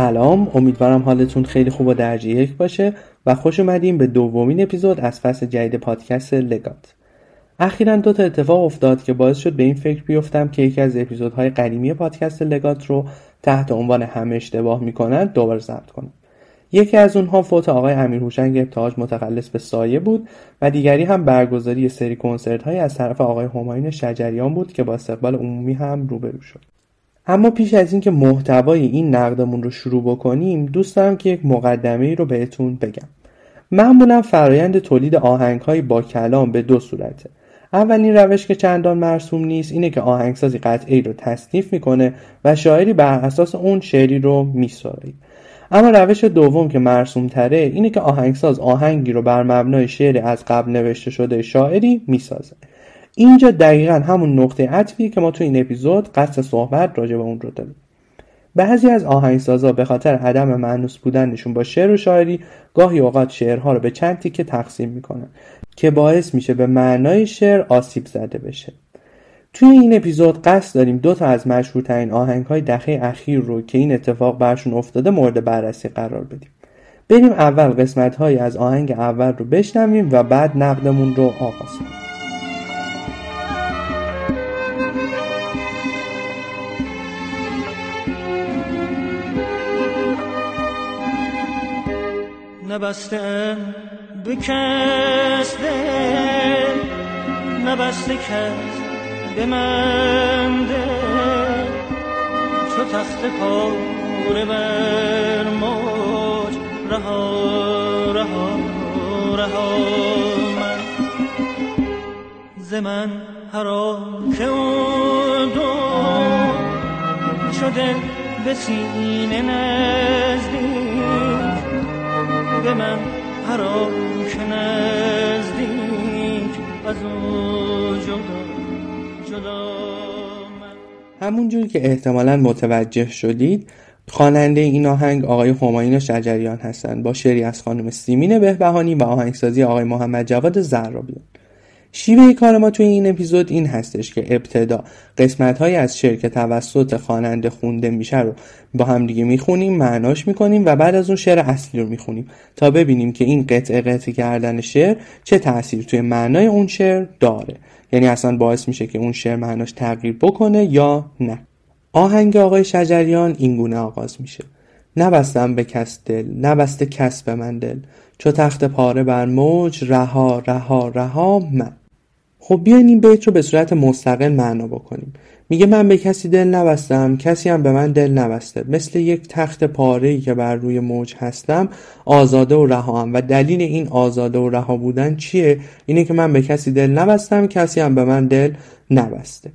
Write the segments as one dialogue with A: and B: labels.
A: سلام امیدوارم حالتون خیلی خوب و درجه یک باشه و خوش اومدیم به دومین اپیزود از فصل جدید پادکست لگات. اخیرا دو تا اتفاق افتاد که باعث شد به این فکر بیفتم که یکی از اپیزودهای قدیمی پادکست لگات رو تحت عنوان همه اشتباه می‌کنن دوباره ضبط کنم یکی از اونها فوت آقای امیر هوشنگ ابتهاج متخلص به سایه بود و دیگری هم برگزاری سری کنسرت های از طرف آقای هماین شجریان بود که با استقبال عمومی هم روبرو شد. اما پیش از اینکه محتوای این نقدمون رو شروع بکنیم دوست دارم که یک مقدمه رو بهتون بگم. معمولا فرایند تولید آهنگ های با کلام به دو صورته. اولین روش که چندان مرسوم نیست اینه که آهنگسازی قطعی رو تصنیف می‌کنه و شاعری بر اساس اون شعری رو میسرایی اما روش دوم که مرسوم تره اینه که آهنگساز آهنگی رو بر مبنای شعری از قبل نوشته شده شاعری می‌سازه. اینجا دقیقا همون نقطه عطفیه که ما تو این اپیزود قصد صحبت راجع به اون رو داریم. بعضی از آهنگسازا به خاطر عدم معنوس بودنشون با شعر و شاعری گاهی اوقات شعرها رو به چند تیکه تقسیم می‌کنن که باعث میشه به معنای شعر آسیب زده بشه. توی این اپیزود قصد داریم دو تا از مشهورترین آهنگ های دهه اخیر رو که این اتفاق برشون افتاده مورد بررسی قرار بدیم. بریم اول قسمت های از آهنگ اول رو بشنویم و بعد نقدمون رو آغاز کنیم.
B: نبسته به کس نبسته کس به من چو تخت پاره بر موج رها رها رها من. ز من که دو شده به سینه نزدیک. به من حرام که نزدیک. از او جدا جدا
A: همونجور که احتمالا متوجه شدید خواننده این آهنگ آقای هماین شجریان هستند با شعری از خانم سیمین بهبهانی و آهنگسازی آقای محمد جواد زرابیان شیوه کار ما توی این اپیزود این هستش که ابتدا قسمت های از شعر که توسط خواننده خونده میشه رو با هم دیگه می‌خونیم معناش می‌کنیم و بعد از اون شعر اصلی رو می‌خونیم تا ببینیم که این قطعه قطعه کردن شعر چه تاثیر توی معنای اون شعر داره. یعنی اصلا باعث میشه که اون شعر معناش تغییر بکنه یا نه. آهنگ آقای شجریان این گونه آغاز میشه. نبستم به کس دل نبسته کس به من دل. چو تخت پاره بر موج رها رها رها من. خب بیاین این بیت رو به صورت مستقل معنا بکنیم. میگه من به کسی دل نبستم کسی هم به من دل نبسته. مثل یک تخت پاره که بر روی موج هستم آزاده و رها و دلیل این آزاده و رها بودن چیه؟ اینه که من به کسی دل نبستم کسی هم به من دل نبسته.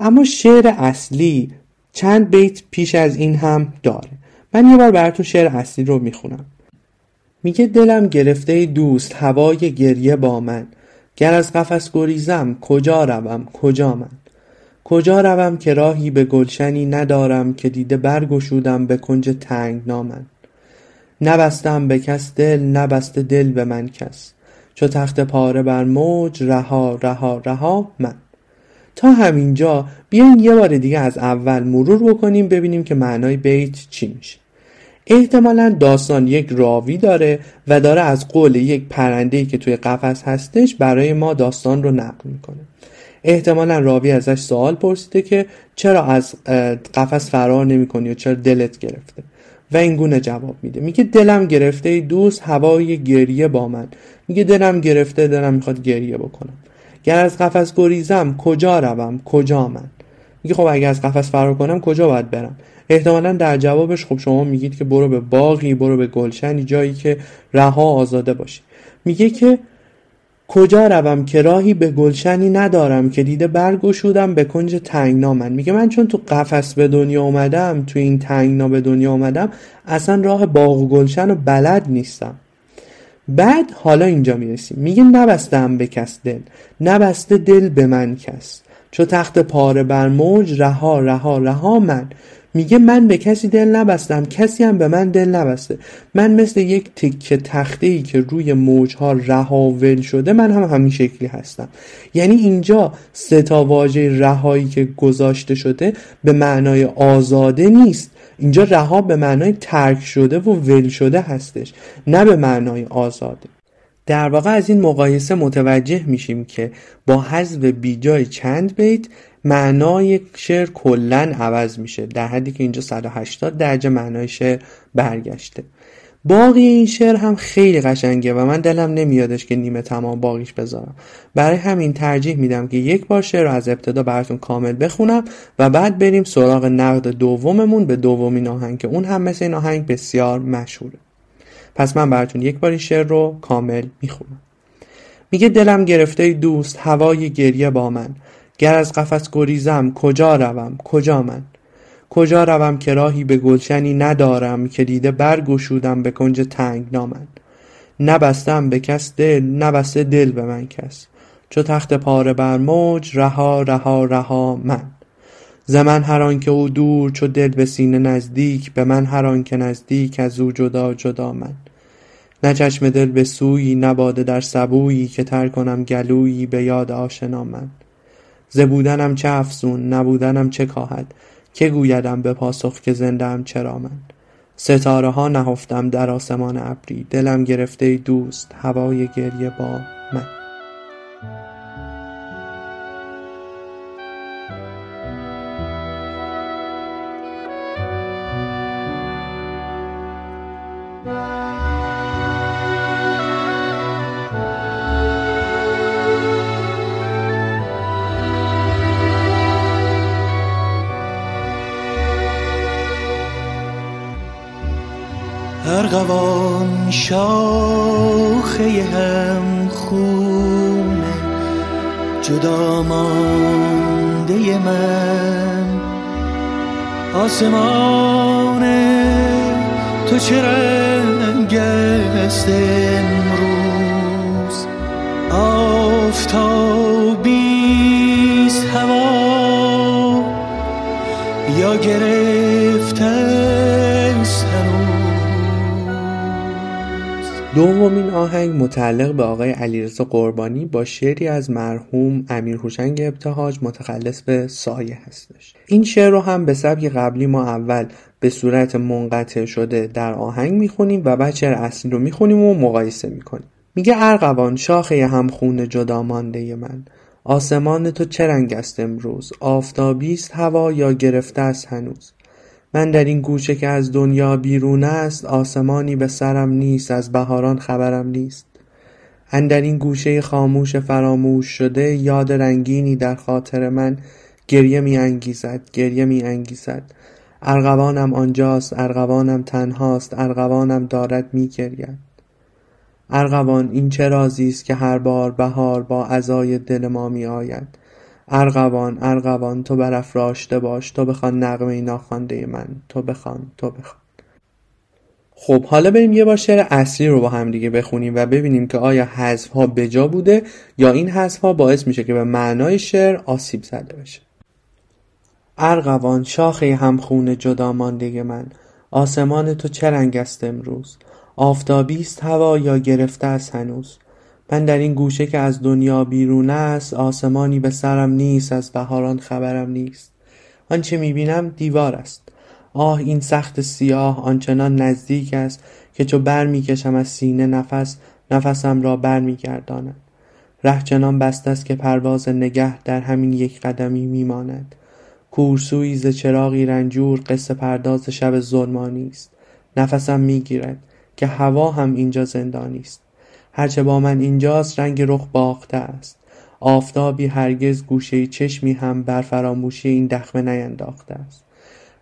A: اما شعر اصلی چند بیت پیش از این هم داره. من یه بار براتون شعر اصلی رو می‌خونم. میگه دلم گرفته دوست هوای گریه با من. گر از قفس گریزم کجا روم؟ کجا من؟ کجا روم که راهی به گلشنی ندارم که دیده برگشودم به کنج تنگ نامن؟ نبستم به کس دل نبسته دل به من کس. چو تخت پاره بر موج رها رها رها من. تا همینجا بیاین یه بار دیگه از اول مرور بکنیم ببینیم که معنای بیت چی میشه. احتمالا داستان یک راوی داره و داره از قول یک پرنده که توی قفس هستش برای ما داستان رو نقل می‌کنه. احتمالا راوی ازش سوال پرسیده که چرا از قفس فرار نمی‌کنی و چرا دلت گرفته؟ و این گونه جواب میده. میگه دلم گرفته ای دوست هوای گریه با من. میگه دلم گرفته دلم می‌خواد گریه بکنم. گر از قفس گریزم کجا روم؟ کجا من؟ میگه خب اگه از قفس فرار کنم کجا باید برم؟ احتمالا در جوابش خب شما میگید که برو به باقی برو به گلشنی جایی که رها آزاده باشی. میگه که کجا روم که راهی به گلشنی ندارم که دیده برگشودم به کنج تنگنا من میگه من چون تو قفس به دنیا اومدم تو این تنگنا به دنیا اومدم اصلا راه باغ و گلشن و بلد نیستم. بعد حالا اینجا می‌رسیم. میگه نبستم به کس دل نبسته دل به من کس. چو تخت پاره بر موج رها رها رها من. میگه من به کسی دل نبستم کسی هم به من دل نبسته. من مثل یک تکه تخته ای که روی موجها رهاول شده من هم همین شکلی هستم. یعنی اینجا سه تا واژه رهایی که گذاشته شده به معنای آزاده نیست. اینجا رها به معنای ترک شده و ول شده هستش نه به معنای آزاده. در واقع از این مقایسه متوجه میشیم که با حذف بیجای چند بیت معنای شعر کلا عوض میشه در حدی که اینجا 180 درجه معنای شعر برگشته. باقی این شعر هم خیلی قشنگه و من دلم نمیادش که نیمه تمام باقیش بذارم. برای همین ترجیح میدم که یک بار شعر رو از ابتدا براتون کامل بخونم و بعد بریم سراغ نقد دوممون به دومین آهنگ که اون هم مثل این آهنگ بسیار مشهوره. پس من براتون یک بار این شعر رو کامل می‌خونم. میگه دلم گرفته دوست هوای گریه با من. گر از قفس گریزم کجا روم؟ کجا من؟ کجا روم که راهی به گلشنی ندارم که دیده برگشودم به کنج تنگ نامن؟ نبستم به کس دل نبسته دل به من کس. چو تخت پاره بر موج رها رها رها من. ز من هر که او دور چو دل به سینه نزدیک به من هر که نزدیک از او جدا جدا من. نه چشم دل به سویی نه باده در سبویی که تر کنم گلویی به یاد آشنا من. ز بودنم چه افزون نبودنم چه کاهد که گویدم به پاسخ که زندم چرا من. ستاره ها نهفتم در آسمان ابری دلم گرفته دوست هوای گریه با من.
B: ارغوان شاخه هم خونه جدا مانده من. آسمان تو چه رنگ است امروز؟ آفتابیست هوا. یا گرفته
A: دومین آهنگ متعلق به آقای علیرضا قربانی با شعری از مرحوم امیر هوشنگ ابتهاج متخلص به سایه هستش. این شعر رو هم به سبک قبلی ما اول به صورت منقطع شده در آهنگ می‌خونیم و بعد شعر اصلی رو می‌خونیم و مقایسه می‌کنیم. میگه ارغوان شاخه همخون جدا مانده من. آسمان تو چه رنگ است امروز؟ آفتابیست هوا یا گرفته است هنوز؟ من در این گوشه که از دنیا بیرون است آسمانی به سرم نیست از بهاران خبرم نیست. اندر این گوشه خاموش فراموش شده یاد رنگینی در خاطر من گریه می انگیزد گریه می انگیزد. ارغوانم آنجاست ارغوانم تنهاست ارغوانم دارد می گرید. ارغوان این چه رازی است که هر بار بهار با عزای دل ما می آید؟ ارغوان ارغوان تو برافراشته باش تو بخوان نغمه ناخوانده من. تو بخوان تو بخوان. خب حالا بریم یه بار شعر اصلی رو با هم دیگه بخونیم و ببینیم که آیا حذف ها بجا بوده یا این حذف ها باعث میشه که به معنای شعر آسیب زده بشه. ارغوان شاخه همخون جدا مانده من. آسمان تو چه رنگ است امروز؟ آفتابیست هوا یا گرفته است هنوز؟ من در این گوشه که از دنیا بیرون است آسمانی به سرم نیست از بهاران خبرم نیست. آنچه می‌بینم دیوار است. آه این سخت سیاه آنچنان نزدیک است که چو بر می‌کشم از سینه نفس نفسم را بر میگرداند ره چنان بست است که پرواز نگه در همین یک قدمی میماند. کورسوی ز چراغی رنجور قصه پرداز شب ظلمانی است. نفسم می‌گیرد که هوا هم اینجا زندانی است. هرچه با من اینجاست رنگ رخ باخته است. آفتابی هرگز گوشه چشمی هم بر فراموشی این دخمه نینداخته است.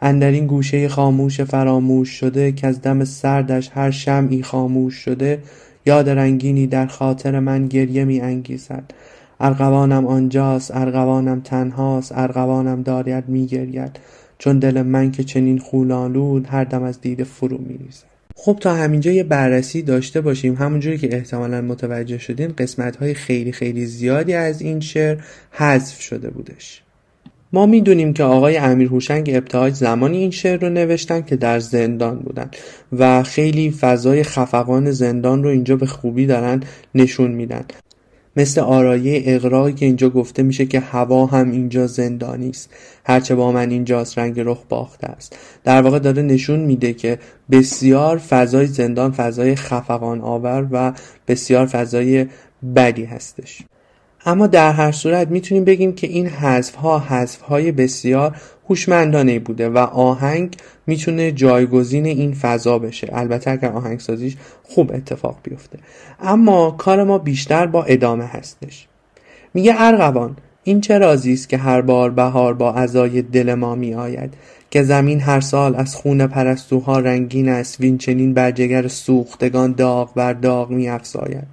A: اندر این گوشه خاموش فراموش شده که از دم سردش هر شمعی خاموش شده یاد رنگینی در خاطر من گریه می انگیزد. ارغوانم آنجاست ارغوانم تنهاست ارغوانم دارد می گرید. چون دل من که چنین خولالود هر دم از دیده فرو می خب تا همینجا یه بررسی داشته باشیم. همونجوری که احتمالا متوجه شدین قسمت های خیلی خیلی زیادی از این شعر حذف شده بودش. ما می‌دونیم که آقای امیر هوشنگ ابتهاج زمانی این شعر رو نوشتن که در زندان بودن و خیلی فضای خفقان زندان رو اینجا به خوبی دارن نشون میدن. مثل آرایه اقرایی که اینجا گفته میشه که هوا هم اینجا زندانی است. هرچه با من اینجاست رنگ رخ باخته است. در واقع داره نشون میده که بسیار فضای زندان فضای خفقان آور و بسیار فضای بدی هستش. اما در هر صورت می‌تونیم بگیم که این حذف ها حذف های بسیار هوشمندانه بوده و آهنگ می‌تونه جایگزین این فضا بشه. البته اگر آهنگسازیش خوب اتفاق بیفته. اما کار ما بیشتر با ادامه هستش. میگه ارغوان این چه رازی است که هر بار بهار با ازای دل ما می آید که زمین هر سال از خون پرستوها رنگین است وین چنین بر جگر سوختگان داغ بر داغ می افزاید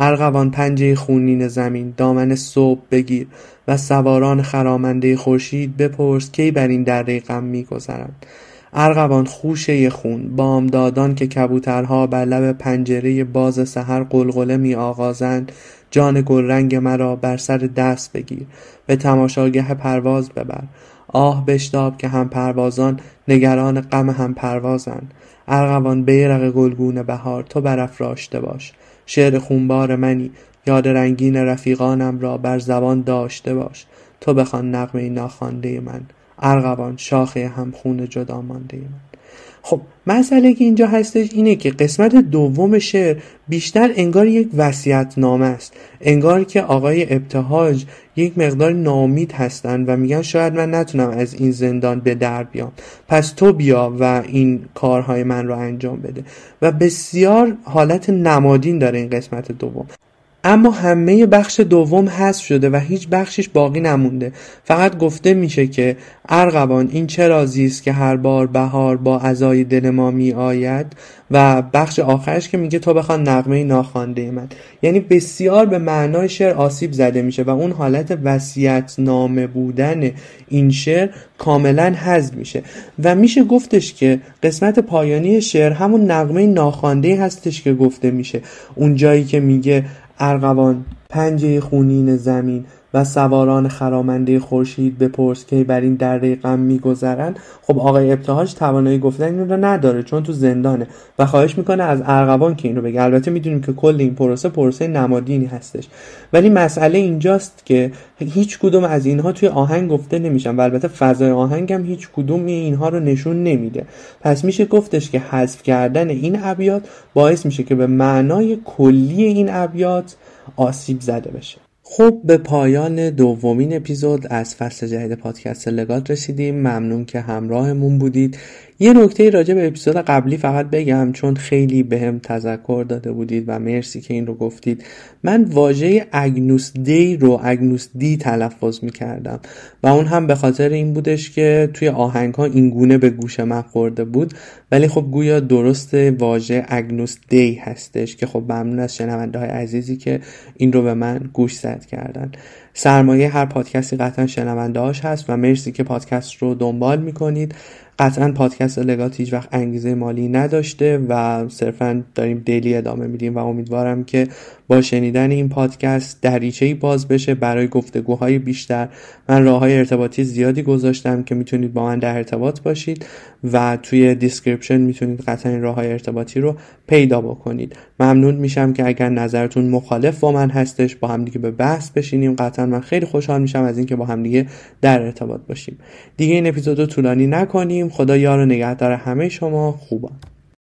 A: ارغوان پنجه خونین زمین دامن صبح بگیر و سواران خرامنده خورشید بپرس کی بر این دره غم میگذرند ارغوان خوشه خون بامدادان که کبوترها بر لب پنجره باز سحر قلقله می آغازند جان گلرنگ مرا بر سر دست بگیر به تماشاگه پرواز ببر. آه بشتاب که هم پروازان نگران غم هم پروازند ارغوان بیرق گلگون بهار تو برافراشته باش. شعر خونبار منی یاد رنگین رفیقانم را بر زبان داشته باش. تو بخوان نغمه ناخوانده من. ارغوان شاخه همخون جدا مانده من خب مسئله که اینجا هستش اینه که قسمت دوم شعر بیشتر انگار یک وسیعت نامه است. انگار که آقای ابتهاج یک مقدار نامید هستند و میگن شاید من نتونم از این زندان به در بیام. پس تو بیا و این کارهای من رو انجام بده. و بسیار حالت نمادین داره این قسمت دوم. اما همه بخش دوم حذف شده و هیچ بخشش باقی نمونده. فقط گفته میشه که ارغوان این چه رازی است که هر بار بهار با ازای دل ما می آید و بخش آخرش که میگه تو بخوان نغمه ناخوانده من یعنی بسیار به معنای شعر آسیب زده میشه و اون حالت وصیت نامه بودن این شعر کاملا حذف میشه. و میشه گفتش که قسمت پایانی شعر همون نغمه ناخوانده هستش که گفته میشه. اون جایی که میگه ارغوان پنجه خونین زمین و سواران خرامنده خورشید بپرس که بر این دره غم میگذرند خب آقای ابتهاج توانایی گفتن رو نداره چون تو زندانه و خواهش می‌کنه از ارغوان که این رو بگه. البته می‌دونیم که کل این پروسه پروسه نمادینی هستش. ولی مسئله اینجاست که هیچ کدوم از اینها توی آهنگ گفته نمیشن و البته فضای آهنگ هم هیچ کدوم اینها رو نشون نمیده. پس میشه گفتش که حذف کردن این ابیات باعث میشه که به معنای کلی این ابیات آسیب زده بشه. خب به پایان دومین اپیزود از فصل جدید پادکست لگات رسیدیم. ممنون که همراهمون بودید. یه نکته راجع به اپیزود قبلی فقط بگم چون خیلی بهم به تذکر داده بودید و مرسی که این رو گفتید. من واژه اگنوس دی رو اگنوس دی تلفظ می کردم و اون هم به خاطر این بودش که توی آهنگ ها این گونه به گوش من خورده بود. ولی خب گویا درست واژه اگنوس دی هستش که خب ممنون از شنونده های عزیزی که این رو به من گوش زد کردن. سرمایه هر پادکستی قطعا شنونده هاش هست و مرسی که پادکست رو دنبال می‌کنید. قطعا پادکست لگات هیچ وقت انگیزه مالی نداشته و صرفا داریم دیلی ادامه میدیم و امیدوارم که با شنیدن این پادکست دریچه باز بشه برای گفتگوهای بیشتر. من راه های ارتباطی زیادی گذاشتم که می‌تونید با من در ارتباط باشید و توی description می‌تونید قطعا این راه های ارتباطی رو پیدا بکنید. ممنون میشم که اگر نظرتون مخالف با من هستش با همدیگه به بحث بشینیم. قطعا من خیلی خوشحال میشم از اینکه با همدیگه در ارتباط باشیم. دیگه این اپیزودو طولانی نکنیم. خدا یار و نگهدار همه شما خوبان.